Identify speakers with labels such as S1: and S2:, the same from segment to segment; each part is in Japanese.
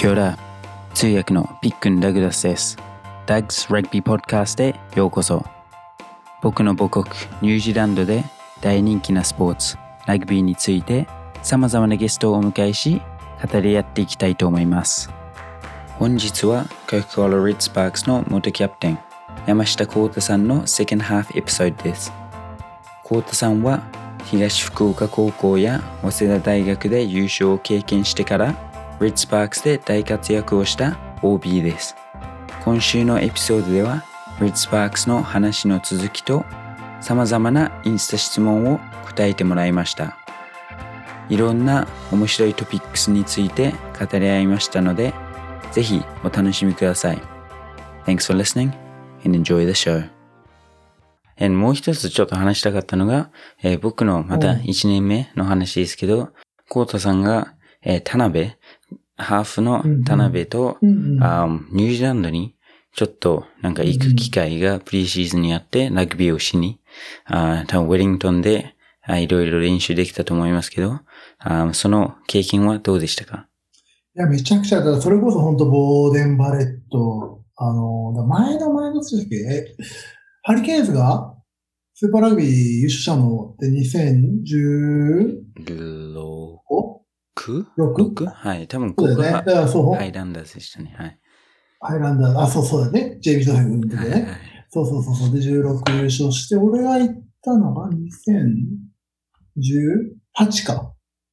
S1: キョラ通訳のピックン・ダグラスです。ダグス・ラグビー・ポッドキャストへようこそ。僕の母国ニュージーランドで大人気なスポーツ、ラグビーについて様々なゲストをお迎えし、語り合っていきたいと思います。本日はコカ・コーラ・リッツ・パークスの元キャプテン、山下幸太さんのセカンドハーフエピソードです。幸太さんは東福岡高校や早稲田大学で優勝を経験してからリッツパークスで大活躍をした OB です。今週のエピソードではリッツパークスの話の続きと様々なインスタ質問を答えてもらいました。いろんな面白いトピックスについて語り合いましたので、ぜひお楽しみください。Thanks for listening and enjoy the show. えーもう一つちょっと話したかったのが、えー僕のまた
S2: うん
S1: 1年目の話ですけど、コウタさんが、えー田辺、ハーフの田辺と、
S2: うんうん。
S1: あーニュージーランドにちょっとなんか行く機会がプリシーズンにあって、ラグビーをしに、あー多分ウェリントンでいろいろ練習できたと思いますけど、あーその経験はどうでしたか？
S2: いや、めちゃくちゃ、だそれこそ本当ボーデンバレット、あの、だ前の前の時えハリケーンズがスーパーラグビー優勝したのって 2015?
S1: 6?
S2: 6?
S1: 6? はい。多分ここが
S2: からそう、
S1: ハイランダーズでしたね。はい。
S2: ハイランダー、あ、そうそうだね。ジェイビー・ドヘンの時
S1: はいはい
S2: ね。そうそうそうそう。で、16優勝して、俺が行ったのが2018か。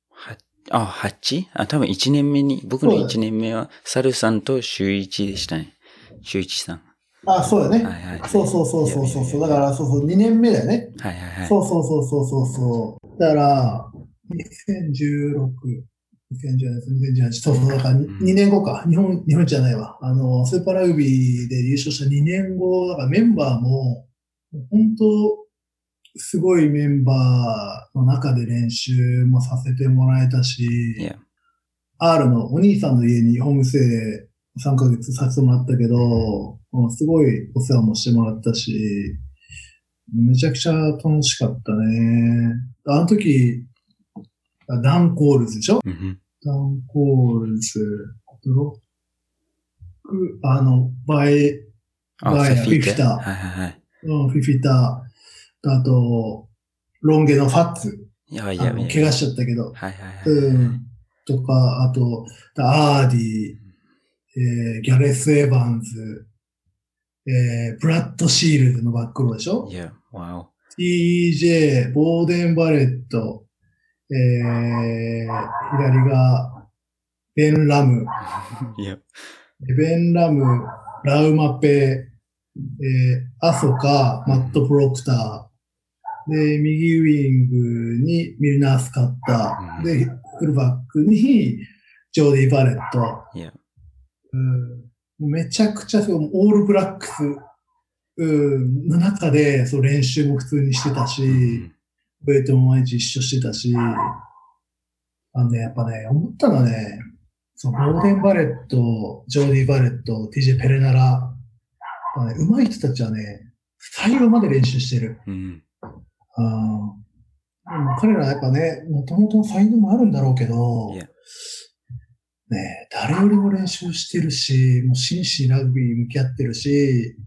S1: はあ、8? あ、多分1年目に、僕の
S2: そうだ
S1: 1年目は、サルさんと周一でしたね。周一さん。
S2: あ、そうだね。
S1: はいはい。
S2: そうそうそうそうそうそう。だ
S1: ら、
S2: から、そうそう、2年目だよね。
S1: はいはいはい。
S2: そうそうそうそうそうそう。だから、2016、2017、2018そうそう、だから2年後か、日本、日本じゃないわ。あの、スーパーラグビーで優勝した2年後、だからメンバーも、本当すごいメンバーの中で練習もさせてもらえたし、
S1: yeah.
S2: R のお兄さんの家にホームステイ3ヶ月させてもらったけど、すごいお世話もしてもらったし、めちゃくちゃ楽しかったね。あの時、ダン・コールズでしょ、mm-hmm. 3コールズ、ロック、あの、バイ、バイ、
S1: フィフィタ
S2: ー。
S1: はいはいはい。
S2: うん、フィフィター。あと、ロン毛のファッツ。
S1: やいや。
S2: 怪我しちゃったけど。
S1: はいはいはい。
S2: うん。とか、あと、アーディ、えー、ギャレス・エヴァンズ、えー、ブラッド・シールズのバックローでしょ？
S1: いや、わお。
S2: TJ、ボーデン・バレット、えー左が、ベン・ラム、
S1: いや、
S2: ベン・ラム、ラウマペ、えーアソカ、マット・プロクター、で、右ウィングにミルナー・スカッダー、で、フルバックにジョーディ・バレット、
S1: いや、
S2: うん。めちゃくちゃオールブラックス、うん、の中で、そう、練習も普通にしてたし、ウェイトも毎日一緒してたし、あのね、やっぱね、思ったのはね、その、ボーデン・バレット、ジョーディ・バレット、TJ・ ペレナラ、ね、上手い人たちはね、最後まで練習してる。
S1: うん。
S2: あ彼らはやっぱね、もともとの才能もあるんだろうけど、ね、誰よりも練習してるし、もう真摯にラグビー向き合ってるし、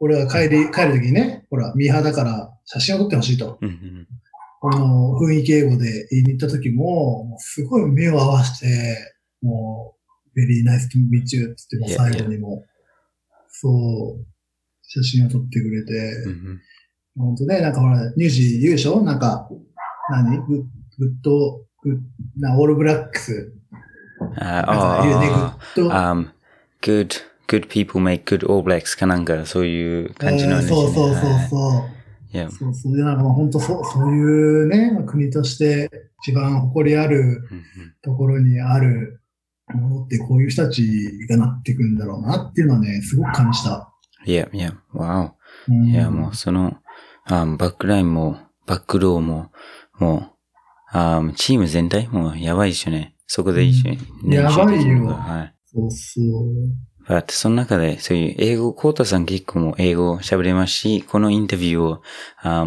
S2: 俺は帰り、帰る時にね、ほら、ミーハーだから写真を撮ってほしいと。
S1: うんうん
S2: 俺の雰囲気英語で言いに行った時も、もうすごい目を合わせて、もう、very nice to meet you って言っても最後にも、そう、写真を撮ってくれて、
S1: うんうん
S2: 本当ね、なんかほら、ニュージー優勝なんか、何？ goo, good, good な、オールブラックス。
S1: あ
S2: なんか言うね、 good。
S1: あ、um, good, good people make good All Blacks かなんか、そういう感じのね。
S2: そうそうそう
S1: はい
S2: そう。
S1: いや、
S2: そうそう。で、なんかまあ本当そう、そういうね、まあ国として一番誇りあるところにあるものってこういう人たちがなっていくんだろうなっていうのはね、すごく感じた。
S1: いや、いや、わお。
S2: うん
S1: いや、もうその、あバックラインも、バックローも、もう、あチーム全体もやばいですよね。そこで一緒に
S2: うんやばいよ
S1: はい。
S2: そうそう。
S1: だってその中で、そういう英語、コータさん結構もう英語喋れますし、このインタビューを、あ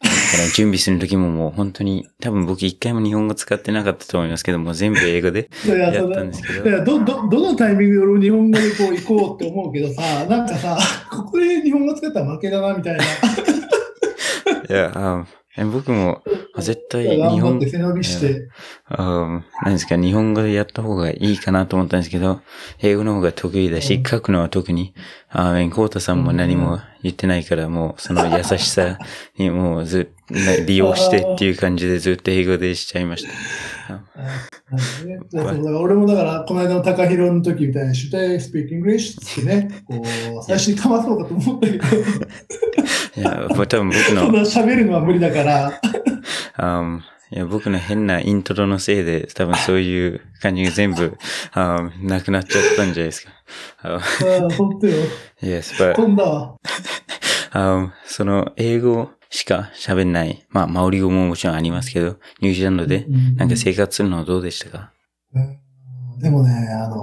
S1: から準備する時ももう本当に、多分僕一回も日本語使ってなかったと思いますけど、もう全部英語で
S2: いや
S1: やったんですけど。
S2: だからど、ど、どのタイミングで俺も日本語でこう行こうって思うけどさ、なんかさ、ここで日本語使ったら負けだなみたいな。
S1: いや、あえ僕もあ絶対日本
S2: 頑張って、背伸びして。
S1: あ何ですか、日本語でやった方がいいかなと思ったんですけど、英語の方が得意だし、
S2: うん
S1: 書くのは特に、あーコータさんも何も言ってないから、もうその優しさにもうずっと利用してっていう感じでずっと英語でしちゃいました。
S2: 俺もだから、この間の高弘の時みたいに、should I speak English? ってね、こう、最初にかまそうかと思ったけど、
S1: いや、多分僕
S2: そん
S1: の、
S2: な喋るのは無理だから、
S1: あいや僕の変なイントロのせいで、多分そういう感じが全部、あなくなっちゃったんじゃないですか。あ
S2: ああ、本当よ。
S1: yes, but
S2: 飛んだわ。
S1: あその、英語しか喋んない。まあ、マオリ語ももちろんありますけど、ニュージーランドで、
S2: うん
S1: なんか生活するのはどうでしたか？
S2: うんでもね、あのー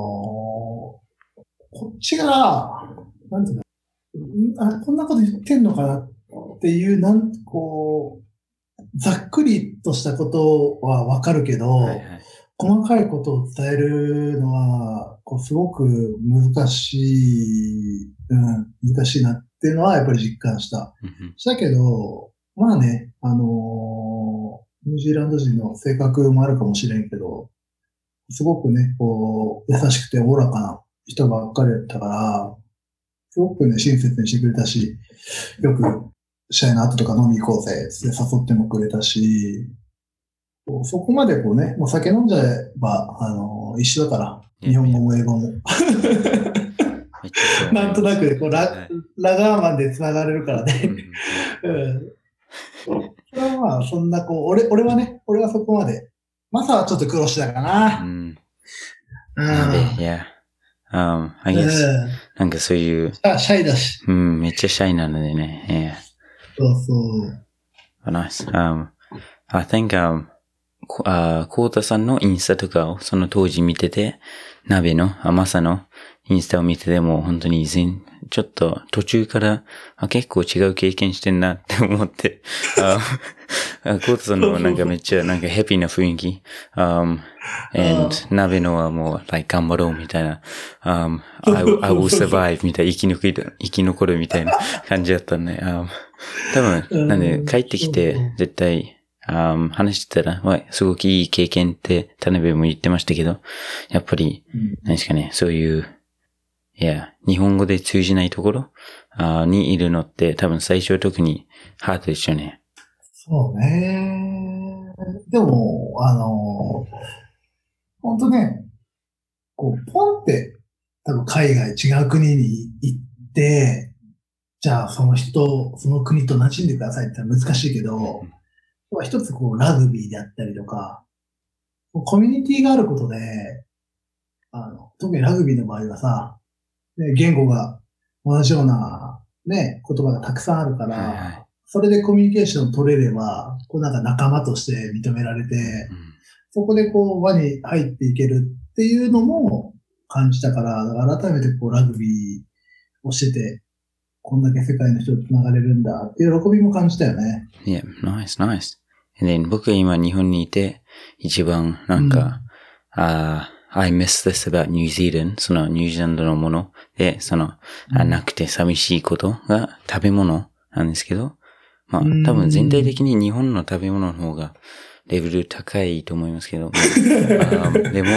S2: こっちが、なんていうの、んあこんなこと言ってんのかなっていう、なん、こう、ざっくりとしたことはわかるけど、
S1: はいはい。
S2: 細かいことを伝えるのは、こうすごく難しい、うん、難しいなっていうのはやっぱり実感した。
S1: うん
S2: したけど、まあね、あのーニュージーランド人の性格もあるかもしれんけど、すごくね、こう、優しくておおらかな人ばっかりだったから、すごくね、親切にしてくれたし、よく試合の後とか飲み行こうぜ、って誘ってもくれたし、そこまでこうね、もう酒飲んじゃえば、あのー一緒だから、日本語も英語も。なんとなくで、こう、ラ
S1: はい
S2: ラガーマンで繋がれるからね。
S1: うん
S2: うん。それはまあ、そんな、こう、俺、俺はね、俺はそこまで。マサはちょっと苦労してたか
S1: う
S2: な。
S1: ん。
S2: うん。
S1: なんで、いや、um, I guess,
S2: うん
S1: なんかそういう、
S2: シャシャイだし。
S1: うん、めっちゃシャイなのでね、
S2: そうそう。
S1: yeah. nice. Um, I think, um, コータさんのインスタとかをその当時見てて、鍋の、甘さのインスタを見てても本当に全、ちょっと途中からあ結構違う経験してんなって思って、ああコータさんのはなんかめっちゃなんかハッピーな雰囲気、um, and 鍋のはもう、like 頑張ろうみたいな、um, I, I will survive みたいな、生き抜く、生き残るみたいな 感じだったんで、um, 多分、なんで帰ってきて絶対、um, 話してたら、わすごくいい経験って、田辺も言ってましたけど、やっぱり、
S2: うん。
S1: 何ですかね、そういう、いや、日本語で通じないところ？にいるのって多分最初は特にハードですよね。
S2: そうね。でも、あの、本当ね、こう、ポンって、多分海外違う国に行って、じゃあその人、その国と馴染んでくださいって難しいけど、まあ一つこう、ラグビーであったりとか、コミュニティがあることで、あの、特にラグビーの場合はさ、言語が同じようなね、言葉がたくさんあるから、
S1: はいはい
S2: それでコミュニケーション取れれば、こうなんか仲間として認められて、
S1: うん
S2: そこでこう輪に入っていけるっていうのも感じたから、改めてこうラグビーをしてて、こんだけ世界の人と繋がれるんだっていう喜びも感じたよね。
S1: Yeah, nice, nice. And then 僕が今日本にいて、一番なんか、あー I miss this about New Zealand. そのニュージーランドのもの。で、その、あなくて寂しいことが食べ物なんですけど、まあ
S2: うん。
S1: 多分全体的に日本の食べ物の方がレベル高いと思いますけど、でも、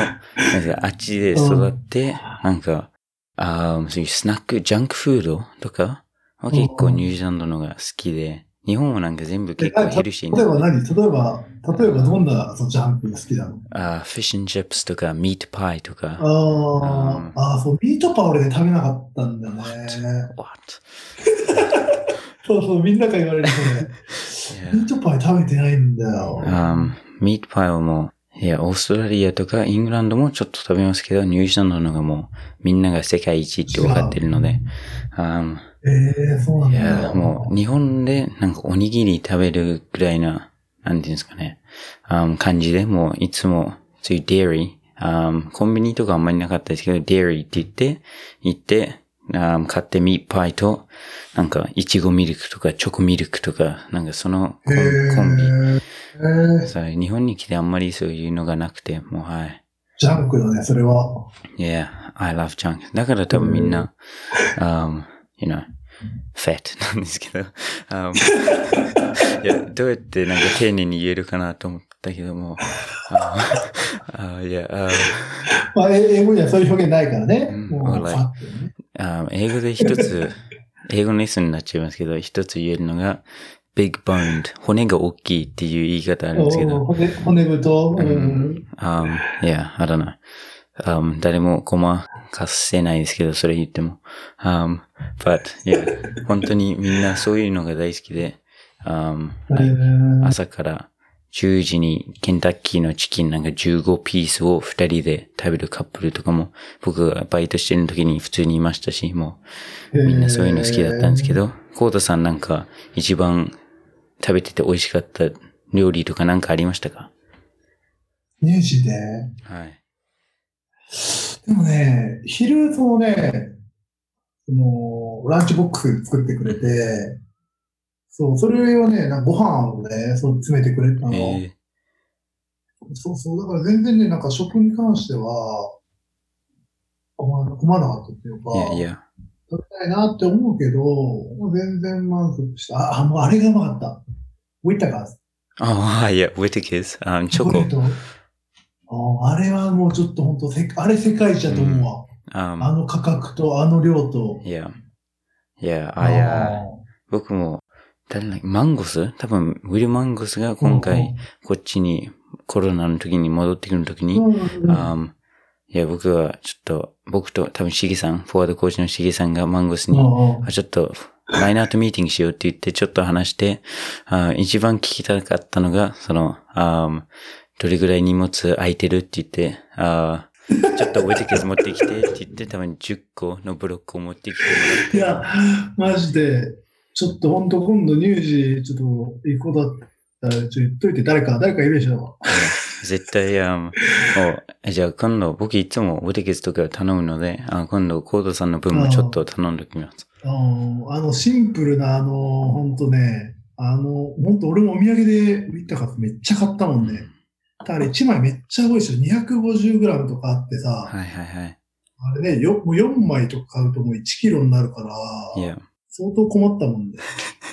S1: あっちで育って、なんか、あーそういうスナック、ジャンクフードとかは結構ニュージーランドのが好きで、日本はなんか全部結構ヘルシー
S2: 例えば
S1: な。
S2: 何？例えば、例えばどんなそのジャンプが好きなの？
S1: あーフィッシュチップスとか、ミートパイとか。
S2: あーあー、そう、ミートパイ俺ね、食べなかったんだよね。
S1: What?
S2: そうそう、みんなから言われるそれ。
S1: Yeah.
S2: ミートパイ食べてないんだよ。
S1: Um, ミートパイはもう、いや、オーストラリアとかイングランドもちょっと食べますけど、ニュージーランドのがもう、みんなが世界一って分かってるので、um,
S2: ええそうなん
S1: い
S2: だ。
S1: や、もう、日本でなんかおにぎり食べるぐらいな、なんていうんですかね、um, 感じで、もういつも、そういうデイリー、um, コンビニとかあんまりなかったですけど、デイリーって言って、行って、あー買ってミートパイと、なんか、いちごミルクとか、チョコミルクとか、なんかそのコンビ。
S2: へー
S1: さ日本に来てあんまりそういうのがなくて、もうはい。
S2: ジャンクだね、それは。
S1: Yeah, I love junk. だから多分みんな、um, you know, fat なんですけど、um, いや、どうやってなんか丁寧に言えるかなと思ったけども、ああいや、あ
S2: まあ、え英語にはそういう表現ないからね。
S1: うん
S2: もう、
S1: alright
S2: ファットね
S1: あ英語で一つ、英語のレッスンになっちゃいますけど、一つ言えるのが、big boned、骨が大きいっていう言い方あるんですけど、
S2: お骨骨太、う
S1: うんん。um, yeah, I don't know. Um, 誰もごまかせないですけど、それ言っても。Um, but, yeah, 本当にみんなそういうのが大好きで、um,
S2: えー
S1: 朝から10時にケンタッキーのチキンなんか15ピースを2人で食べるカップルとかも、僕がバイトしてる時に普通にいましたし、もうみんなそういうの好きだったんですけど、コータさんなんか一番食べてて美味しかった料理とかなんかありましたか？
S2: 乳児で？
S1: はい。
S2: でもね、昼、そのね、その、ランチボックス作ってくれて、そう、それをね、なんかご飯をね、そう詰めてくれたの。
S1: え
S2: そうそう、だから全然ね、なんか食に関しては、困ら困らなかったっていうか、
S1: ー、いやいや。
S2: 食べたいなって思うけど、もう全然満足した。あ、あもうあれがうまかった。ウィッタカーズ。
S1: ああ、いや、ウェティキス、あチョコ
S2: ああれはもうちょっと本当せあれ世界一だと思うわ。あ
S1: あ
S2: の価格とあの量と。
S1: いや、いや、あ、いや、
S2: あ
S1: 僕も、マンゴス？多分、ウィル・マンゴスが
S2: ー
S1: 今回、こっちに、コロナの時に戻ってくる時に、
S2: うんうん
S1: あいや、僕はちょっと、僕と多分シゲさん、フォワードコーチのシゲさんがマンゴスに、ちょっと、ラインアウトミーティングしようって言って、ちょっと話して、あ一番聞きたかったのが、その、あどれぐらい荷物空いてるって言って、あ ちょっとウェティケス持ってきてって言って、多分10個のブロックを持ってきてもらって。
S2: いや、マジで、ちょっと本当今度乳児、ちょっと行くことだったら、ちょっと言っといて、誰か、誰かいるでしょ。
S1: 絶対、あもう、えじゃあ今度、僕いつもウェティケスとか頼むので、あ今度コードさんの分もちょっと頼んでおきます。
S2: うんあの、シンプルな、あの、本当ね、あの、本当俺もお土産で行っためっちゃ買ったもんね。だから1枚めっちゃ多いですよ。250g とかあってさ、
S1: はいはいはい。
S2: あれね、よもう4枚とか買うともう1キロになるから、相当困ったもんね。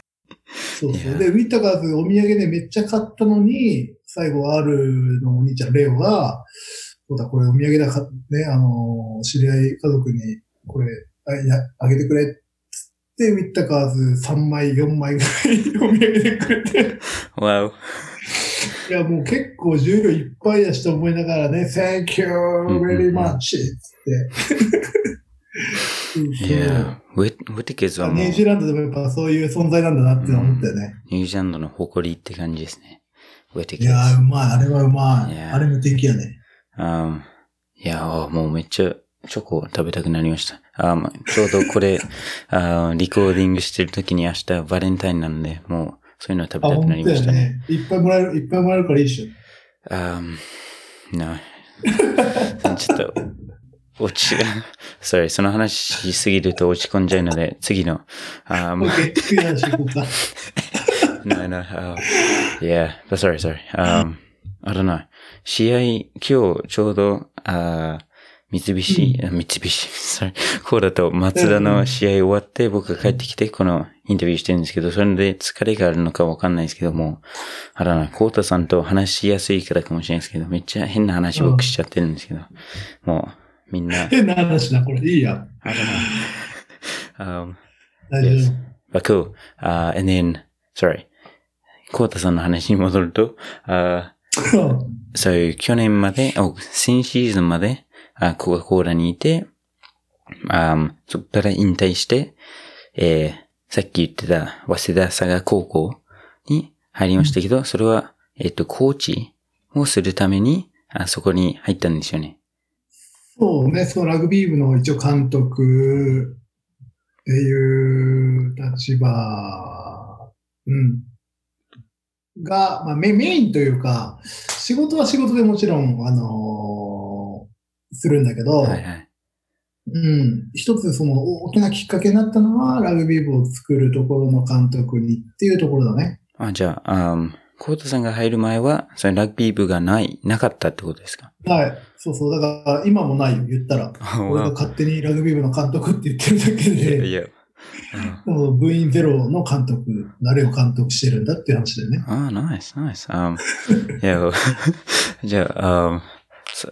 S2: そうそ。
S1: いうや
S2: で、ウィッタカーズお土産でめっちゃ買ったのに、最後、あるのお兄ちゃん、レオが、そうだ、これお土産だか、ね、あの、知り合い家族に、これ、あいやあげてくれっつって、ウィッタカーズ3枚、4枚ぐらいお土産でくれて、
S1: わお。
S2: いや、もう結構重量いっぱいだしと思いながらね、Thank you very much! つって。
S1: いや、ウェウェティケスはもう、ニ
S2: ニュージーランドでもやっぱそういう存在なんだなって思ったよね。
S1: ュージーランドの誇りって感じですね。ウェティ
S2: い
S1: ケス。
S2: やー、うまい。あれはうまい。
S1: いや
S2: あれ無敵やね。
S1: あいやー、もうめっちゃチョコ食べたくなりました。あちょうどこれ、あリコーディングしてる時に明日バレンタインなんで、もうそういうの食べ
S2: あ、
S1: たくなりましたね。
S2: ね。いっぱいもらえる、いっぱいもらえるからいいっしょ。
S1: あー、な、ちょっと、落ち、sorry、その話しすぎると落ち込んじゃうので、次の、あ
S2: ー、次の話行こうか。
S1: no, no, uh, yeah, but sorry, sorry. Um, I don't know. 試合、今日ちょうど、あー三菱、あ三菱、sorry. コーラと松田の試合終わって、僕が帰ってきて、このインタビューしてるんですけど、それで疲れがあるのかわかんないですけども、あらな、コータさんと話しやすいからかもしれないですけど、めっちゃ変な話僕しちゃってるんですけど、もう、みんな、
S2: 変な話だ、これ。いいや。
S1: I don't know. Um,
S2: 大丈
S1: Yes. But cool. Uh, and then, sorry. コータさんの話に戻ると、uh,
S2: 夫。
S1: そう、去年まで、お、新シーズンまで、あコカ・コーラにいて、あそこから引退して、えー、さっき言ってた、早稲田佐賀高校に入りましたけど、それは、えっ、と、コーチをするために、あそこに入ったんですよね。
S2: そうね、そう、ラグビー部の一応監督っていう立場、うん。が、まあメ、メインというか、仕事は仕事でもちろん、あのーするんだけど、
S1: はいはい。
S2: うん。一つその大きなきっかけになったのは、ラグビー部を作るところの監督にっていうところだね。
S1: あ、じゃあ、um, コートさんが入る前は、そのラグビー部がない、なかったってことですか？
S2: はい。そうそう。だから、今もないよ、言ったら。俺が勝手にラグビー部の監督って言ってるだけで、
S1: いや。
S2: その 部員ゼロの監督、誰を監督してるんだっていう話だよね。
S1: ああ、ナイス、ナイス。Um, いや、じゃあ、um, そ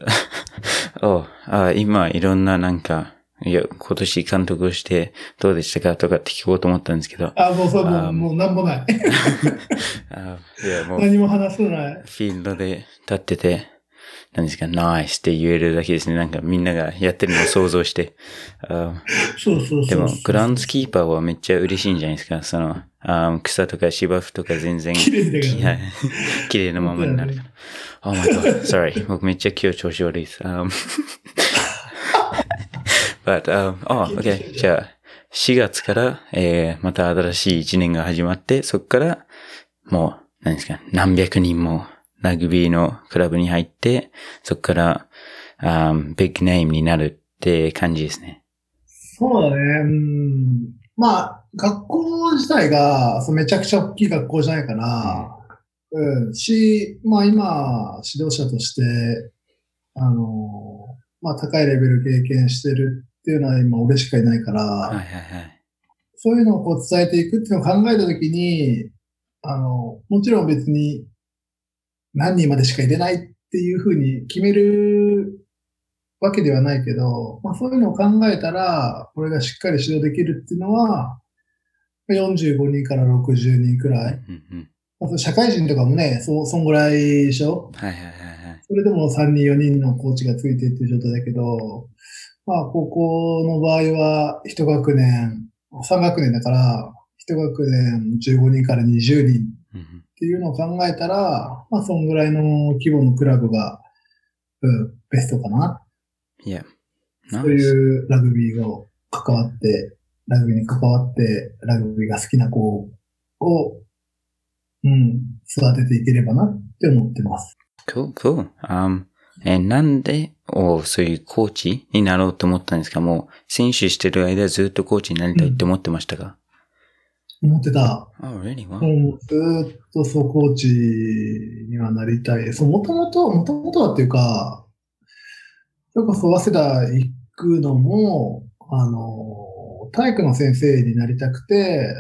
S1: おあ今、いろんななんか、いや、今年監督をしてどうでしたかとかって聞こうと思ったんですけど、
S2: あ、もうそう、も
S1: あ
S2: う、もうなんもない。
S1: あいや、もう、
S2: 何も話せない。
S1: フィールドで立ってて、何ですか、ナイスって言えるだけですね。なんかみんながやってるのを想像して。あ
S2: そうそうそう。
S1: でも、グラウンドキーパーはめっちゃ嬉しいんじゃないですか。その、あ草とか芝生とか全然、
S2: 綺麗だからね
S1: はい 綺麗なままになるから。Oh my god, sorry. 僕めっちゃ今日調子悪いです。Um, but, um, oh, okay. じゃあ、4月から、えー、また新しい1年が始まって、そこから、もう、何ですか、何百人もラグビーのクラブに入って、そこから、あビッグネームになるって感じですね。
S2: そうだね。うん。まあ、学校自体がそうめちゃくちゃ大きい学校じゃないから、うん。し、まあ今、指導者として、あの、まあ高いレベル経験してるっていうのは今俺しかいないから、
S1: はいはいはい。
S2: そういうのをこう伝えていくっていうのを考えたときに、あの、もちろん別に何人までしか入れないっていうふうに決めるわけではないけど、まあそういうのを考えたら、これがしっかり指導できるっていうのは、45人から60人くらい。
S1: うんうん。
S2: 社会人とかもね、そう、そんぐらいでしょ？
S1: はいはいはいはい。
S2: それでも3人、4人のコーチがついてっていう状態だけど、まあ、高校の場合は、一学年、3学年だから、一学年15人から20人っていうのを考えたら、まあ、そんぐらいの規模のクラブが、うん、ベストかな？
S1: いや。
S2: そういうラグビーを関わって、ラグビーに関わって、ラグビーが好きな子を、うん、育てていければなって思ってます。
S1: Cool, cool. Um, え、なんで、おそういうコーチになろうと思ったんですか？もう、選手してる間ずっとコーチになりたいって思ってましたか、
S2: 思ってた。
S1: Oh, really? Wow.
S2: もうずーっとそう、コーチにはなりたい。そう、もともと、もともとはっていうか、それこそ早稲田行くのも、あの、体育の先生になりたくて、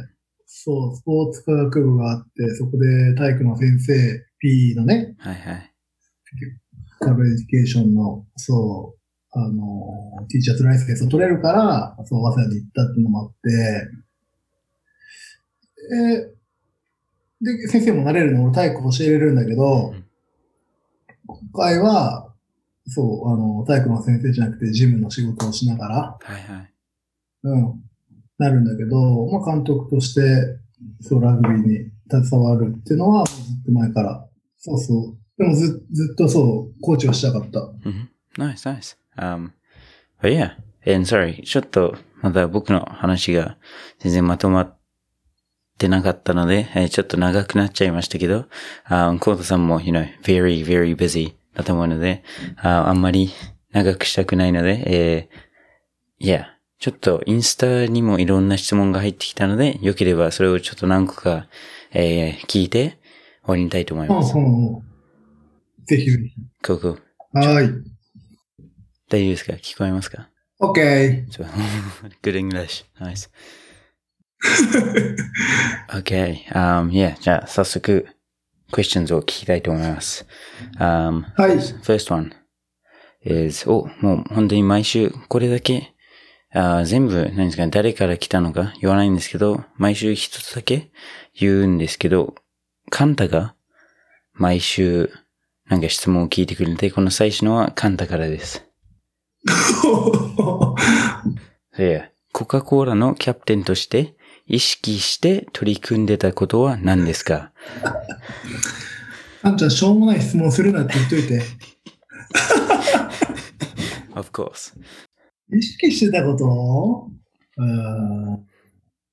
S2: そう、スポーツ科学部があって、そこで体育の先生、P のね、
S1: はいはい。
S2: カルエデュケーションの、そう、あの、ティーチャーズライセンスを取れるから、そう、早稲田に行ったっていうのもあって、えーで、先生もなれるの、俺体育教えれるんだけど
S1: うん、
S2: 今回は、そう、あの、体育の先生じゃなくて、ジムの仕事をしながら、
S1: はいはい。
S2: うん、なるんだけど、まあ、監督として、そう、ラグビーに携わるっていうのは、ずっと前から、そうそう。でもず、ずっとそう、コーチをしたかった。
S1: Mhm. Nice, nice. Um, but yeah. And sorry, ちょっと、まだ僕の話が全然まとまってなかったので、えちょっと長くなっちゃいましたけど、あコートさんも、you know, very, very busy だと思うので、ああんまり長くしたくないので、えー、yeah. ちょっとインスタにもいろんな質問が入ってきたので、よければそれをちょっと何個か、えー聞いて終わりたいと思います。
S2: うんうんぜひぜひ。
S1: ここ、
S2: はい。
S1: 大丈夫ですか？聞こえますか
S2: ？OK。
S1: Good English. Nice. Okay. Um, yeah. じゃあ、早速、questions を聞きたいと思います。Um,
S2: はい。
S1: first one is, お、もう本当に毎週これだけ、あー全部、何ですか、誰から来たのか言わないんですけど、毎週一つだけ言うんですけど、カンタが毎週なんか質問を聞いてくれて、この最初のはカンタからです。いや、コカ・コーラのキャプテンとして意識して取り組んでたことは何ですか？
S2: あんちゃん、しょうもない質問するなって言っといて。
S1: ?Of course.
S2: 意識してたこと？うーん。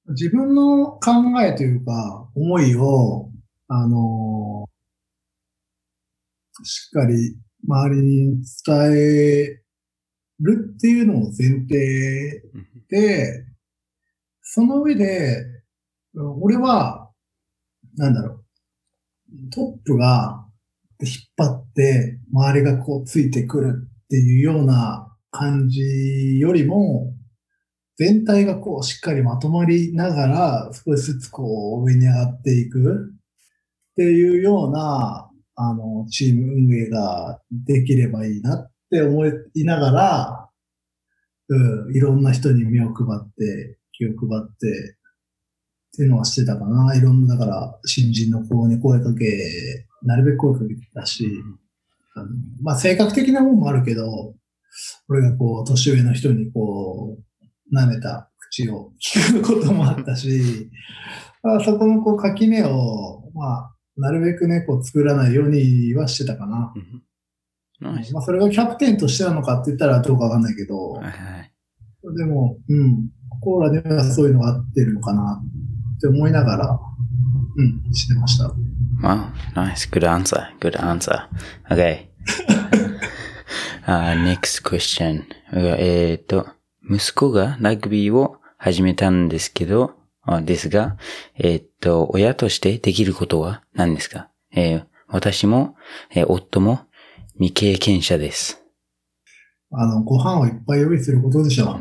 S2: 自分の考えというか、思いを、あのしっかり周りに伝えるっていうのを前提で、その上で、俺は、なんだろう、トップが引っ張って、周りがこうついてくるっていうような感じよりも、全体がこうしっかりまとまりながら、少しずつこう上に上がっていくっていうような、あの、チーム運営ができればいいなって思いながら、うん、いろんな人に目を配って、気を配って、っていうのはしてたかな。いろんな、だから、新人の子に声かけ、なるべく声かけてたし、あのまあ、性格的なもんもあるけど、俺がこう、年上の人にこう、舐めた口を聞くこともあったし、まあ、そこのこう、垣根を、まあ、なるべくね、こう、作らないようにはしてたかな。まあ、それがキャプテンとしてなのかって言ったらどうかわかんないけど、
S1: はいはい。
S2: でも、うん、コーラではそういうのが合ってるのかなって思いながら、うん、してました。
S1: Wow, nice. Good answer. Good answer. Okay. uh, next question. えっと、息子がラグビーを始めたんですけど、あですが、えっと、親としてできることは何ですか？えー私も、えー夫も未経験者です。
S2: あの、ご飯をいっぱい用意することでしょ。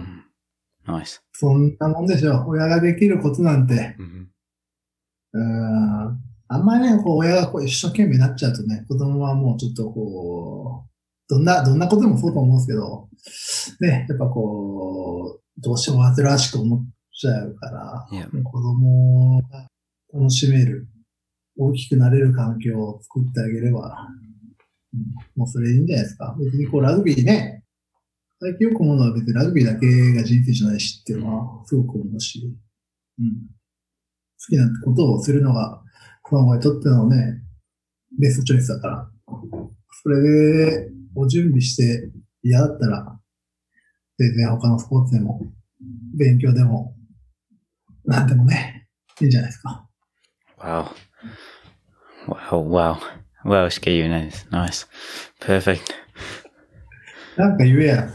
S1: Nice.
S2: そんなもんでしょ。親ができることなんて。うん。あんまりね、こう、親がこう一生懸命になっちゃうとね、子供はもうちょっとこう、どんな、どんなことでもそうと思うんですけど、ね、やっぱこう、どうしても煩わしく思っちゃうから.子供が楽しめる、大きくなれる環境を作ってあげれば、うんもうそれいいんじゃないですか。別にこうラグビーね、最近よく思うのは別にラグビーだけが人生じゃないしっていうのはすごく思うし、うん、好きなことをするのが、子にとってのね、ベストチョイスだから、それで、お準備して嫌だったら、全然他のスポーツでも、勉強でも、なんでもね、いいんじゃないですか。
S1: Wow. Wow, wow. ないです。Nice. Perfect.
S2: なんか言えや、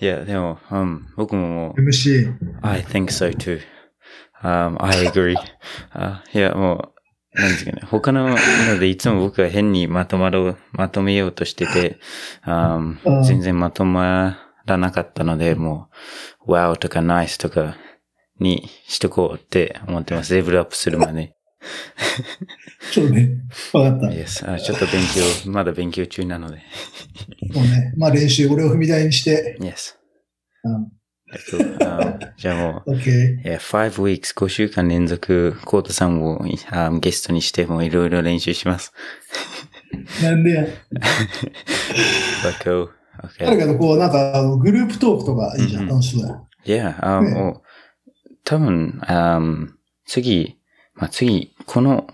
S1: いや、でも、うん、僕ももう、
S2: MC。
S1: I think so too. Um, I agree. あいや、もう、なんですかね。他ののでいつも僕が変にまとまろう、まとめようとしてて、um,
S2: うん
S1: 全然まとまらなかったので、もう、wow とか nice とかにしとこうって思ってます。レベルアップするまで。
S2: そうね。わかった。
S1: yes. あちょっと勉強、まだ勉強中なので。
S2: もうね、まあ練習、俺を踏み台にして、
S1: yes.
S2: うん。
S1: えっと um, じゃあもう、
S2: OK。
S1: いや、5 weeks、5週間連続、コートさんをあゲストにしてもいろいろ練習します。
S2: なんでや。
S1: バコー。
S2: 誰
S1: Okay.
S2: かとこう、なんか、グループトークとかいいじゃん。楽しそうだよ。
S1: Yeah, あ
S2: ね
S1: もう、多分、あ次、まあ、次、この、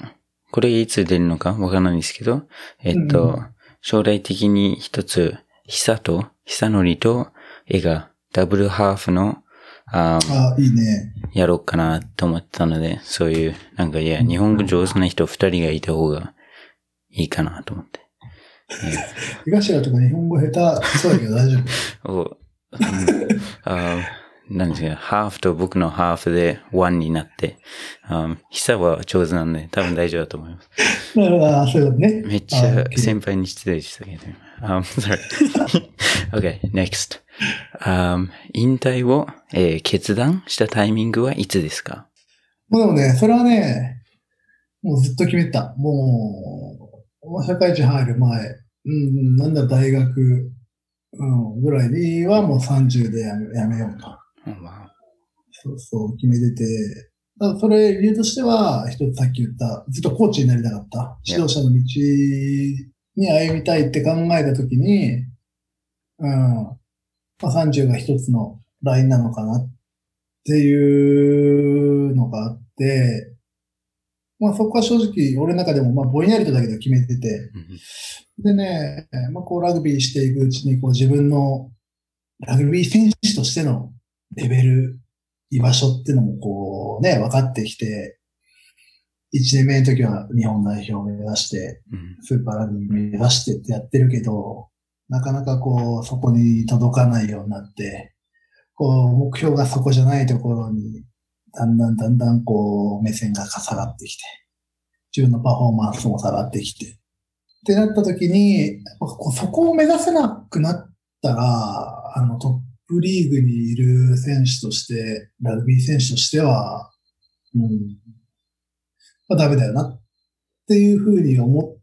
S1: これいつ出るのかわからないんですけど、えっと、
S2: うん
S1: 将来的に一つ、久と、久のりと、絵が、ダブルハーフの、あ
S2: あ、いいね。
S1: やろうかなと思ったので、そういう、なんか、いや、日本語上手な人二人がいた方がいいかなと思って。
S2: 東川とか日本語下手そうだけど大丈夫。
S1: お、うんあなんですか、ハーフと僕のハーフでワンになって、あ久は上手なんで多分大丈夫だと思います。
S2: なるほど、あそうね。
S1: めっち
S2: あ
S1: ゃ先輩に失礼したけど。Um, sorry. okay, next. Um, 引退を、えー決断したタイミングはいつですか？
S2: もうでもね、それはね、もうずっと決めた。もう、社会人入る前、うん、なんだ大学、うん、ぐらいにはもう30でやめやめようと。
S1: うんわ
S2: そうそう、決めてて。ただそれ、理由としては、一つさっき言った、ずっとコーチになりたかった。指導者の道に歩みたいって考えたときに、うん、まあ、30が一つのラインなのかなっていうのがあって、まあそこは正直、俺の中でも、まあぼんやりとだけど決めてて、
S1: うん
S2: でね、まあこうラグビーしていくうちに、こう自分のラグビー選手としてのレベル、居場所っていうのもこうね、分かってきて、1年目の時は日本代表を目指して、
S1: うん。
S2: スーパーラグビー目指してってやってるけど、なかなかこう、そこに届かないようになって、こう、目標がそこじゃないところに、だんだんだんだんこう、目線が下がってきて、自分のパフォーマンスも下がってきて、ってなった時に、そこを目指せなくなったら、あの、トップリーグにいる選手として、ラグビー選手としては、うん、まあダメだよなっていうふうに思っ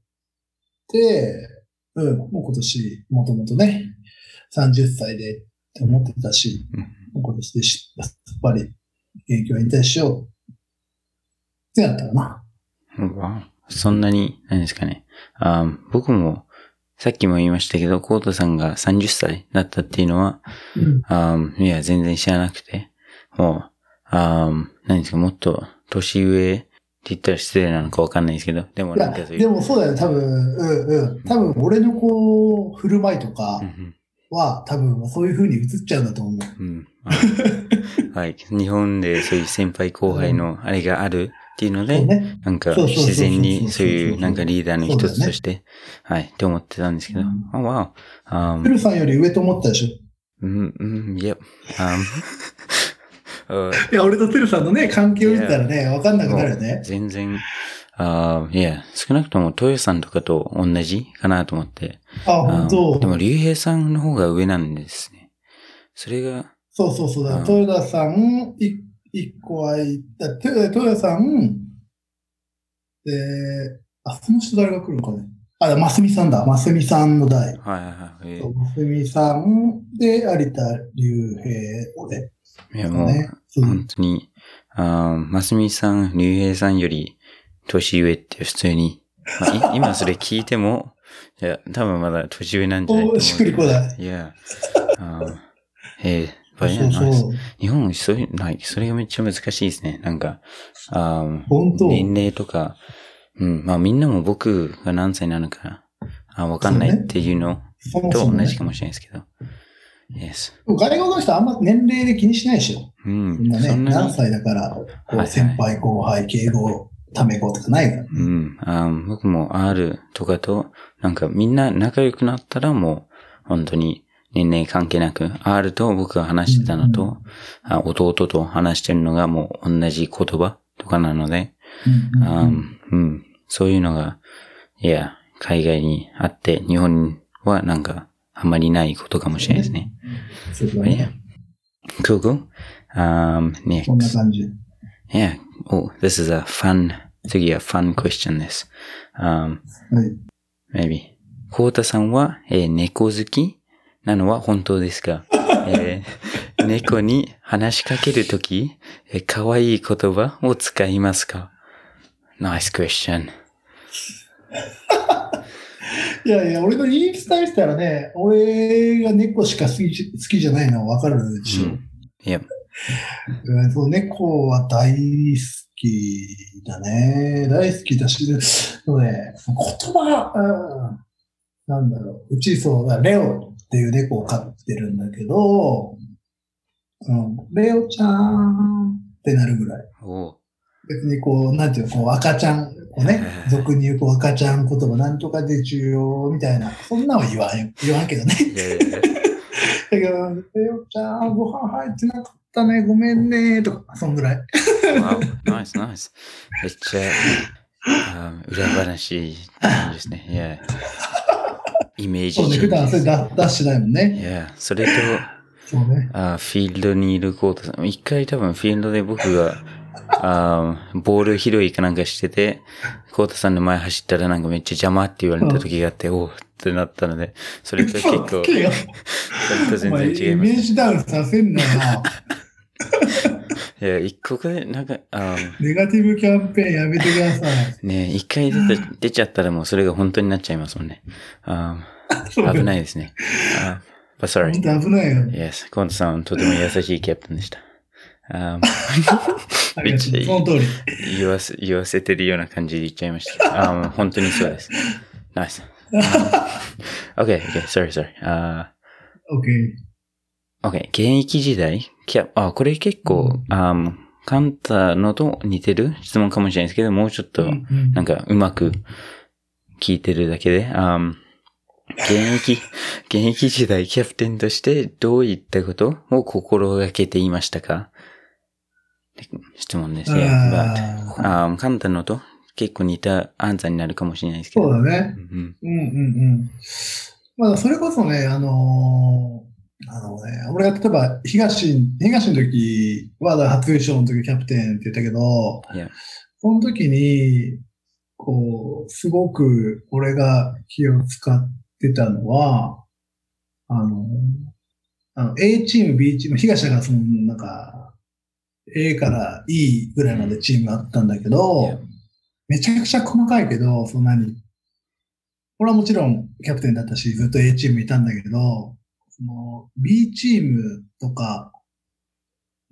S2: て、うん、もう今年、もともとね、30歳でって思ってたし、
S1: うん
S2: もう今年でしやっぱり、現役を引退しようってなったかな。
S1: わそんなに、何ですかね。あー僕も、さっきも言いましたけど、コートさんが30歳だったっていうのは、
S2: うん。
S1: いや、全然知らなくて、もう、何ですか、もっと年上言ったら失礼なのかわかんないですけど、でもなんかそういう。
S2: でもそうだよ、多分、うんうん。多分、俺のこう、振る舞いとか
S1: うん
S2: は、多分、そういう風に映っちゃうんだと思う。
S1: うん。はい。日本でそういう先輩後輩のあれがあるっていうので、
S2: ね。
S1: なんか自然にそういうなんかリーダーの一つとして、はい、って思ってたんですけど、
S2: うん。
S1: あ、わあ、
S2: フルさんより上と思ったでしょ。
S1: うん、うん、いや、あ
S2: いや、俺とトゥルさんのね、関係を見たらね、わかんなくなるよね。
S1: 全然、あいや、少なくともトヨさんとかと同じかなと思って。
S2: あ、
S1: あ
S2: 本当
S1: でも、竜兵さんの方が上なんですね。それが、
S2: そうそうそうだ。
S1: うん
S2: 豊田さん、い一個はいった、豊豊田さん、で、あ、その人誰が来るのかね。あ、ますみさんだ。ますみさんの代。
S1: はいはいはい
S2: ますみさんで、有田竜平で、
S1: ー。いや、もう、
S2: ね。そう
S1: 本当に、あますみさん、竜兵さんより年上って普通に、まあい 今それ聞いても、いや、多分まだ年上なんじゃないと思う。
S2: おしっくりこない。
S1: いや、あーえー、
S2: そうそう。
S1: 日本、そういう、like それがめっちゃ難しいですね。なんか、あー
S2: 本当？
S1: 年齢とか、うん、まあみんなも僕が何歳なのか、あわかんないっていうのと同じかもしれないですけど。Yes.
S2: 外国の人はあんま年齢で気にしないでしょ。
S1: うん。
S2: みんなね、何歳だから、こう先輩後輩、敬語、ため語とかないから。
S1: うん。あー僕も R とかと、なんかみんな仲良くなったらもう、本当に年齢関係なく、R と僕が話してたのと、あ弟と話してるのがもう同じ言葉とかなので、
S2: うん
S1: あーうん。そういうのが、いや、海外にあって、日本はなんか、あんまりないことかもしれないですね。But
S2: ね
S1: yeah. Cool, cool. Um, next. Yeah. Oh, this is a fun, 次は fun question です。Um,
S2: はい。
S1: maybe. コウタさんは、えー猫好きなのは本当ですか、えー猫に話しかけるとき、えー可愛い言葉を使いますか ?Nice question.
S2: いやいや、俺の言い伝えしたらね、俺が猫しか好きじ好きじゃないのはわかるでしょ。
S1: うん.
S2: うんそう猫は大好きだね。大好きだし、ね、言葉、うん、なんだろう。うちそうだ、レオっていう猫を飼ってるんだけど、うん、レオちゃんってなるぐらい。
S1: お
S2: 別にこう、なんていうの、こう赤ちゃん、こうね、俗に言うこう赤ちゃん言葉なんとかで重要みたいな、そんなは言わんよ、言わんけどね。
S1: いやいやいや
S2: だけど、レオちゃん、ご飯入ってなかったね、ごめんね、とか、そんぐらい。
S1: Wow, nice, nice. めっちゃ、あー裏話ですね。いや。イメージ
S2: そうね、普段それ出出してないもん
S1: い
S2: ね。
S1: や、それと、
S2: そうね。
S1: あーフィールドにいるコートさん。一回多分フィールドで僕が、あーボール拾いかなんかしてて、コートさんの前走ったらなんかめっちゃ邪魔って言われた時があって、おうってなったので、それと結構、それと全然違います。
S2: イメージダウンさせんなよな。
S1: いや、一個が、なんか、あー
S2: ネガティブキャンペーンやめてください。
S1: ね一回出た出ちゃったらもうそれが本当になっちゃいますもんね。あー危ないですね。あー but
S2: 本
S1: sorry.
S2: 当危ないよ。
S1: Yes, コートさん、とても優しいキャプテンでした。あ めっちゃ
S2: の通り。
S1: 言わせ、言わせてるような感じで言っちゃいました。あ本当にそうです。Nice. okay, okay, sorry, sorry. あ
S2: OK。
S1: ー okay, 現役時代？キャあ、これ結構、あーカンタのと似てる質問かもしれないですけど、もうちょっと、なんかうまく聞いてるだけで、あー現役、現役時代キャプテンとしてどういったことを心がけていましたか？質問です。But, あ簡単のと結構似たアンサーになるかもしれないですけど。
S2: そうだね。
S1: うん
S2: うんうんうん。まあ、それこそね、あのーあのね、俺が例えば東、東の時は初優勝の時キャプテンって言ったけど、その時に、こう、すごく俺が気を使ってたのは、あの、あの A チーム、B チーム、東だからその、なんか、A から E ぐらいまでチームがあったんだけど.めちゃくちゃ細かいけど、そんなに。俺はもちろんキャプテンだったし、ずっと A チームいたんだけど、その B チームとか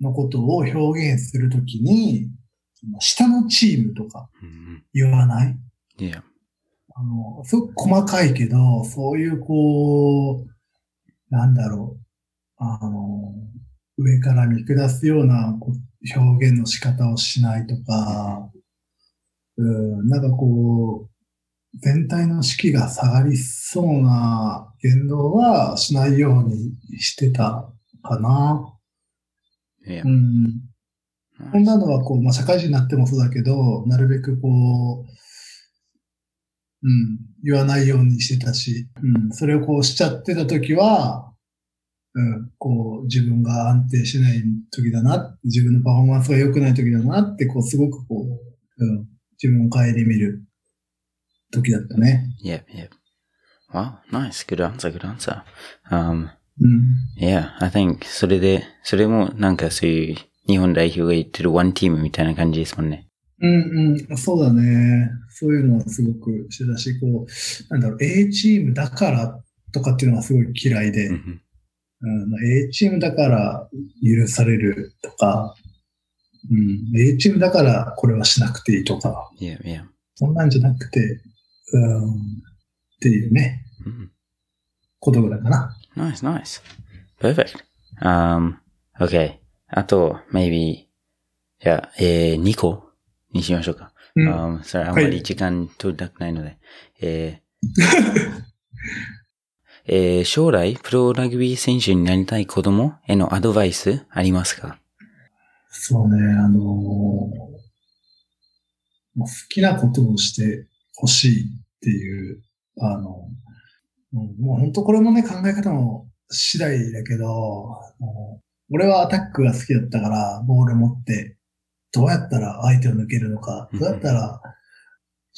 S2: のことを表現するときに、下のチームとか
S1: うん
S2: 言わない？
S1: いや
S2: あの、すごく細かいけど、そういうこう、なんだろう、あの、上から見下すような表現の仕方をしないとか、うん、なんかこう、全体の士気が下がりそうな言動はしないようにしてたかな。うん。こんなのはこう、まあ、社会人になってもそうだけど、なるべくこう、うん、言わないようにしてたし、うん、それをこうしちゃってた時は、うん、こう、自分が安定しない時だな、自分のパフォーマンスが良くない時だなって、こう、すごくこう、うん、自分を顧みる時だったね。
S1: Yep, yep. Wow, nice. Good answer, good answer. Um,
S2: うん。
S1: yeah, I think それで、それもなんかそういう日本代表が言ってるワンチームみたいな感じですもんね。
S2: うんうん、そうだね。そういうのはすごくしてたし、こう、なんだろう、A チームだからとかっていうのがすごい嫌いで、
S1: うん
S2: A チームだから許されるとか、うん、A チームだからこれはしなくていいとか、
S1: Yeah, yeah.
S2: そんなんじゃなくて、うん、っていうね、
S1: うん
S2: ことぐらいかな。
S1: Nice, nice. Perfect. Um, okay. あと、maybe, じゃあ、えー、2個？にしましょうか。
S2: うん、
S1: Um, それあんまり時間取りたくないので。えー えー将来、プロラグビー選手になりたい子供へのアドバイスありますか？
S2: そうね、あのー好きなことをしてほしいっていう、あの、うんもう本当これもね、考え方も次第だけど、俺はアタックが好きだったから、ボール持って、どうやったら相手を抜けるのか、どうやったら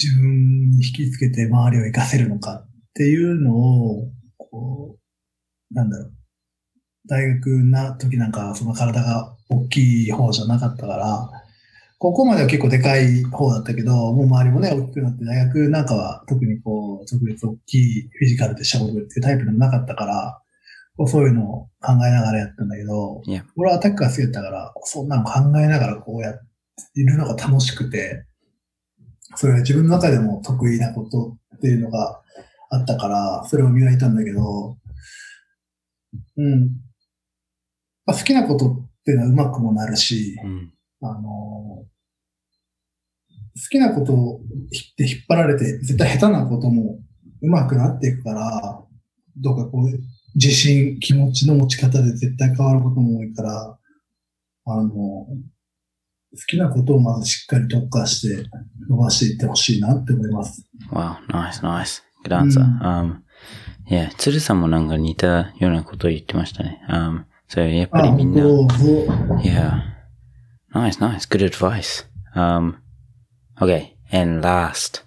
S2: 自分に引きつけて周りを活かせるのかっていうのを、こう、なんだろう。大学な時なんか、その体が大きい方じゃなかったから、高校までは結構でかい方だったけど、もう周りもね、大きくなって、大学なんかは特にこう、特別大きいフィジカルでしたことっていうタイプでもなかったから、そういうのを考えながらやったんだけど.俺はアタックが好きだったから、そんなの考えながらこうやっているのが楽しくて、それが自分の中でも得意なことっていうのがあったから、それを磨いたんだけど、うん。まあ、好きなことっていうのはうまくもなるし、
S1: うん。
S2: あの好きなことをで引っ張られて、絶対下手なことも上手くなっていくから、どうかこう、自信、気持ちの持ち方で絶対変わることも多いから、あの、好きなことをまずしっかり特化して伸ばしていってほしいなって思います。
S1: Wow, nice, nice. Good answer.
S2: うん
S1: Um, yeah, 鶴さんもなんか似たようなことを言ってましたね。Um, それやっぱり
S2: あ、
S1: みんな。Yeah. Nice, nice. Good advice. Um, okay. And last.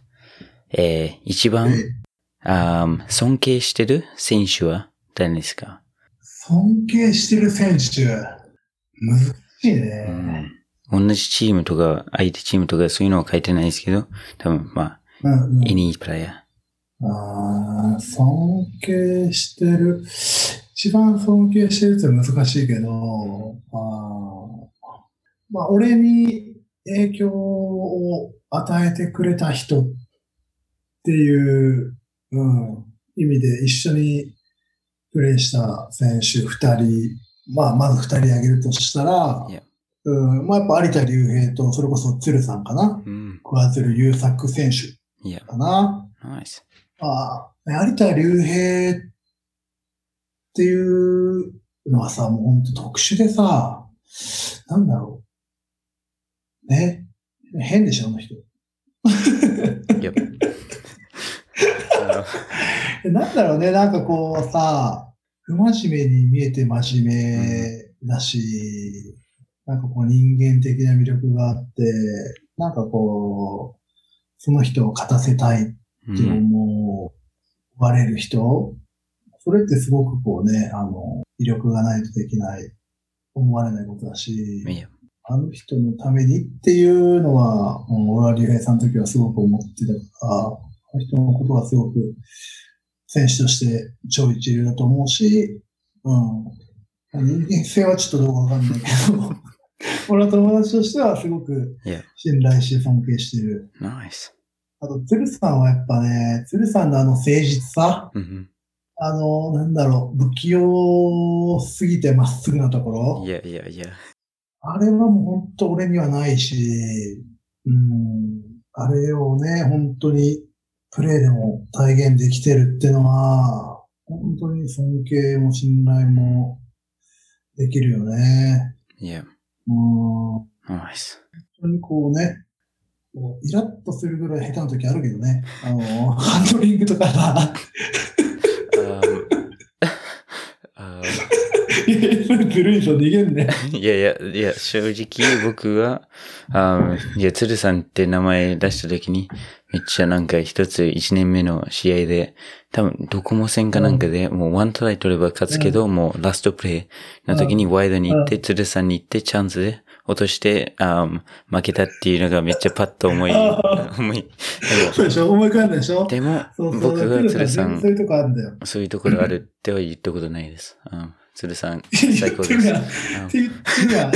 S1: えー、一番、um, 尊敬してる選手は誰ですか、
S2: 尊敬してる選手、難しいね。
S1: うん、同じチームとか、相手チームとかそういうのは書いてないですけど、多分、まあ、
S2: うんうん
S1: any player.
S2: ああ、尊敬してる。一番尊敬してるって難しいけど、あーまあ、俺に影響を与えてくれた人っていう、うん、意味で一緒にプレーした選手二人、まあ、まず二人挙げるとしたら.うん、まあ、やっぱ有田竜平と、それこそ鶴さんかな。
S1: うん。
S2: 桑鶴優作選手.かな。
S1: Nice.
S2: あ、有田竜兵っていうのはさ、もう本当特殊でさ、なんだろう。ね。変でしょ、あの人。
S1: いや。
S2: なんだろうね、なんかこうさ、不真面目に見えて真面目だし、なんかこう人間的な魅力があって、なんかこう、その人を勝たせたいって思われる人、それってすごくこうね、あの、威力がないとできない、思われないことだし。あの人のためにっていうのは、うん俺は竜兵さんの時はすごく思ってたから、あの人のことはすごく選手として超一流だと思うし、うん。人間性はちょっとどうかわかんないけど、俺は友達としてはすごく。信頼して尊敬してる。
S1: ナイス。
S2: あと、鶴さんはやっぱね、鶴さんのあの誠実さ、
S1: うん
S2: あの、なんだろう、不器用すぎてまっすぐなところ。
S1: いやいやいや。
S2: あれはもう本当俺にはないし、うん、あれをね、本当にプレーでも体現できてるってのは、本当に尊敬も信頼もできるよね。
S1: いや。
S2: うん、本
S1: ナイス。
S2: 当にこうね、こうイラッとするぐらい下手な時あるけどね。あの、ハンドリングとかさ、
S1: あ
S2: いやいやずるいぞ、逃げんね。
S1: ーいやいや、いや、正直僕は、あーいや、鶴さんって名前出した時に、めっちゃなんか一つ一年目の試合で、多分ドコモ戦かなんかで、もうワントライ取れば勝つけど、もうラストプレイの時にワイドに行って、鶴さんに行ってチャンスで落として、あー負けたっていうのがめっちゃパッと思い、
S2: あ
S1: 思い、
S2: そうでしょ？思い浮かんだでしょ？
S1: でも。僕は鶴さん
S2: そう、いうとこあるんだよ。
S1: そういうところあるっては言ったことないです。うん、鶴さん、
S2: 言
S1: 最高です。
S2: っ て言ってるや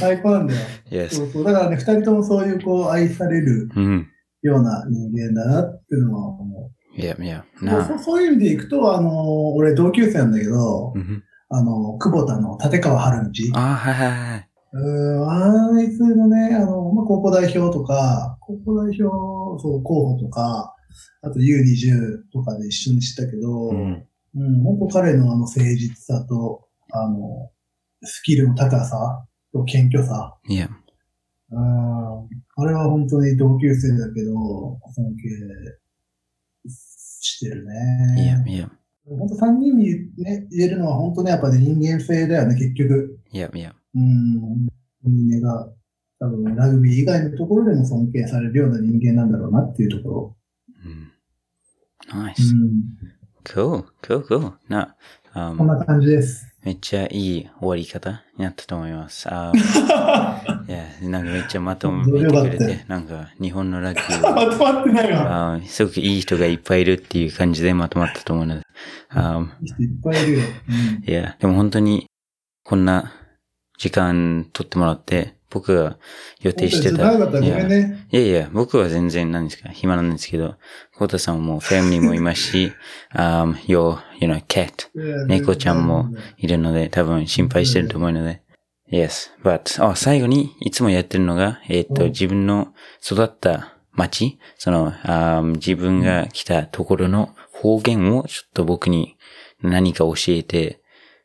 S2: 最高なんだよ。そうそう。だからね、二人ともそういう、こう、愛される
S1: うん。
S2: ような人間だなっていうのは思
S1: いやいや、
S2: う。
S1: なあ。
S2: そういう意味でいくと、あの、俺同級生なんだけど、
S1: うん
S2: あの、久保田の立川春道。
S1: ああ、はいはいはい。
S2: うーん、あいつのね、あの、まあ、高校代表とか、高校代表、そう、候補とか、あと U20 とかで一緒にしてたけど、
S1: うん。
S2: うん、本当彼のあの誠実さと、あの、スキルの高さと謙虚さ。
S1: いや、
S2: うん、あれは本当に同級生だけど、尊敬してる
S1: いや、
S2: ね。
S1: いや、
S2: 本当三人に、ね、言えるのは本当ね、やっぱり人間性だよね、結局。
S1: いや、いや。
S2: うん、本当にねが、多分ラグビー以外のところでも尊敬されるような人間なんだろうなっていうところ。
S1: うん。ナイ
S2: う
S1: ス。
S2: ん、
S1: cool, cool, cool. な、あ
S2: こんな感じです。
S1: めっちゃいい終わり方になったと思います。あ いや、なんかめっちゃまとめてくれて、なんか日本のラグビー
S2: まとまってないわ。
S1: あすごくいい人がいっぱいいるっていう感じでまとまったと思うので。あ
S2: いい人いっぱいいるよ。うん
S1: いや、でも本当にこんな時間取ってもらって、僕が予定してた。いや。いや、僕は全然なんですか、暇なんですけど、コウタさんもファミリーもいますし、um, your, you know, cat 猫ちゃんもいるので、多分心配してると思うので。Yes, but, あ、最後にいつもやってるのが、えっ、と、
S2: うん。
S1: 自分の育った町、その、あー自分が来たところの方言をちょっと僕に何か教えて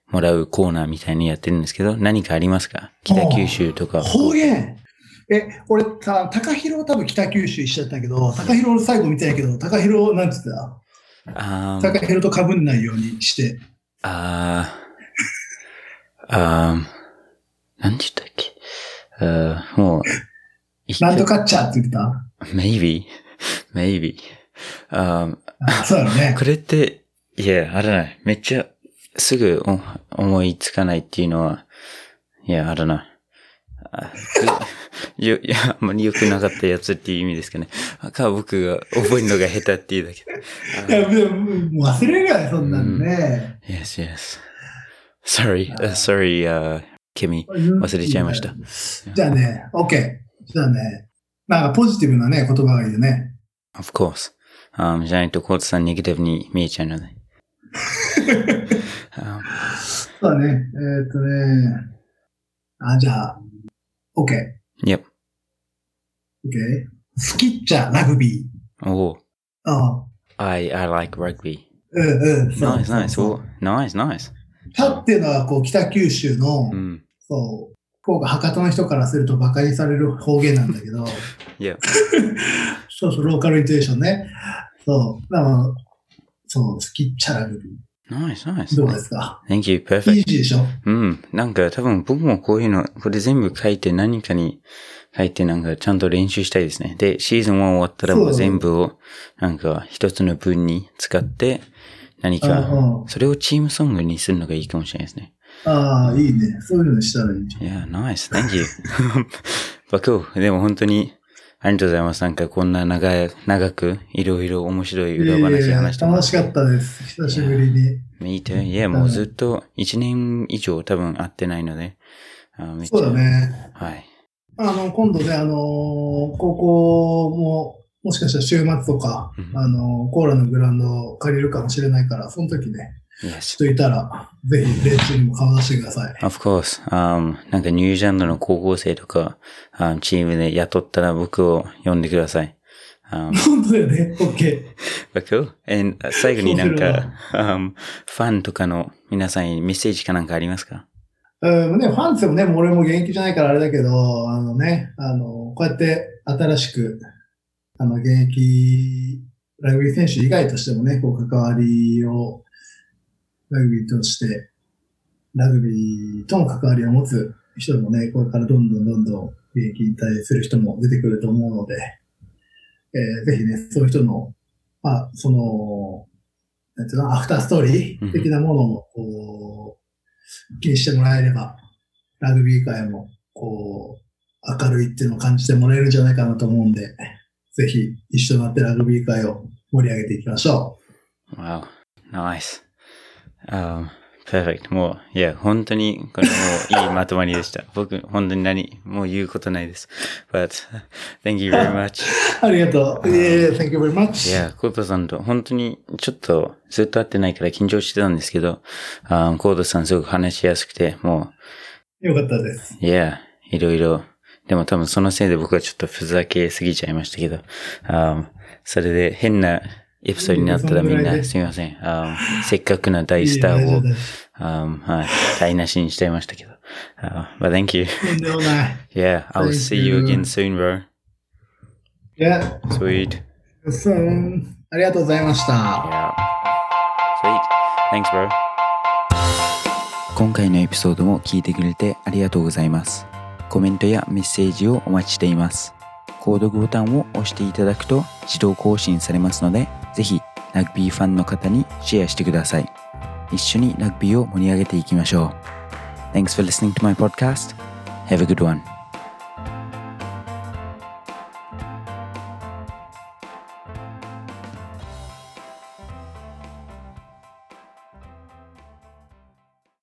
S1: もらうコーナーみたいにやってるんですけど、何かありますか？北九州とか。
S2: 方言。え、俺さ、高広多分北九州一緒だったけど、高広最後見てないけど、高広なんつってた？
S1: あー。
S2: 高広と被んないようにして。
S1: あー、あー、なんて言ったっけ？あーもう、一
S2: なんと
S1: 回
S2: かっちゃって言ってた
S1: ？Maybe, maybe. あー。
S2: あそうだね。
S1: こ。れって、いや、あれない。めっちゃ、すぐお思いつかないっていうのは、いや、あれな よ、いや、あんまり良くなかったやつっていう意味ですかね。あか、僕が覚えるのが下手っていうだけ。
S2: いや、でも忘れるよね、そんなんね。
S1: yes, yes. Sorry, uh, sorry, uh, ケミ。忘れちゃいました。
S2: じゃあね、OK。じゃあね、なんかポジティブなね、言葉がいいよね。
S1: Of course. あじゃないとコートさんネガティブに見えちゃうので。あ
S2: そうだね。えーっとね。あ、じゃあ、OK。
S1: Yep.
S2: OK。好きっちゃラグビー。
S1: おお。
S2: あ
S1: I, I like rugby.
S2: うんうん。
S1: Nice, nice.
S2: そう
S1: Well, nice, nice.
S2: 他っていうのは、こう、北九州の、
S1: うん。
S2: そう、福岡、博多の人からすると馬鹿にされる方言なんだけど、
S1: Yeah.
S2: そうそう、ローカルイントネーションね。そう。だから、そう、好きっちゃラグビー。
S1: Nice.
S2: どうですか
S1: ？Thank you.
S2: い
S1: Perfect.
S2: いでしょ？
S1: うん。なんか多分僕もこういうの、これ全部書いて何かに書いてなんかちゃんと練習したいですね。で、シーズン1終わったらもう全部をなんか一つの文に使って何
S2: うん
S1: か、
S2: うん
S1: それをチームソングにするのがいいかもしれないですね。
S2: ああ、いいね。そういうのにしたらいいじゃん。
S1: いや、ナイス。Thank you. バクでも本当にありがとうございます。なんかこんな長い、長くいろいろ面白い裏話話してもらっ
S2: 楽してかったです。久しぶりに。
S1: Me too. いや、もうずっと1年以上多分会ってないので。あ
S2: そうだ。ね。
S1: はい。
S2: あの、今度ね、あのー高校も、もしかしたら週末とか、
S1: うん
S2: あのーコーラのグラウンドを借りるかもしれないから、その時ね、
S1: Yes.
S2: 人いたら、ぜひ練習にも顔出してください。
S1: Of course. Um, なんかニュージーランドの高校生とか、um, チームで雇ったら僕を呼んでください。Um,
S2: 本当だよね。OK。
S1: but cool. And 最後になんか、um, ファンとかの皆さんにメッセージかなんかありますか？
S2: うん、ね、ファンツもね、もう俺も現役じゃないからあれだけど、あのね、あの、こうやって新しく、あの、現役ラグビー選手以外としてもね、こう、関わりを、ラグビーとして、ラグビーとの関わりを持つ人もね、これからどんどんどんどん現役に対する人も出てくると思うので、えーぜひね、そういう人の、まあ、その、なんていうの、アフターストーリー的なものも、こう、気にしてもらえれば、ラグビー界も、こう、明るいっていうのを感じてもらえるんじゃないかなと思うんで、ぜひ一緒になってラグビー界を盛り上げていきましょ
S1: Wow. Nice. Um, perfect. もう、いや、本当に、これもういいまとまりでした。僕、本当に何、もう言うことないです。But, thank you very much.
S2: う。ありがとう。いえいえ、thank you very much.
S1: いや、コードさんと本当にちょっとずっと会ってないから緊張してたんですけど、あコードさんすごく話しやすくて、も
S2: よかったです。
S1: う、いや、いろいろ、でも多分そのせいで僕はちょっとふざけすぎちゃいましたけど、あそれで変なエピソードになったらみんな
S2: す
S1: みません。あせっかくな大スターを
S2: いえいえ大丈夫です
S1: あはい、台無しにしちゃいましたけど。あ but thank you. Yeah, I'll see
S2: you
S1: again soon, bro.
S2: いや、
S1: Sweet.
S2: そうありがとうございました。
S1: Yeah. Sweet. Thanks, bro.
S3: 今回のエピソードも聞いてくれてありがとうございます。コメントやメッセージをお待ちしています。購読ボタンを押していただくと自動更新されますので、ぜひラグビーファンの方にシェアしてください。一緒にラグビーを盛り上げていきましょう。Thanks for listening to my podcast. Have a good one.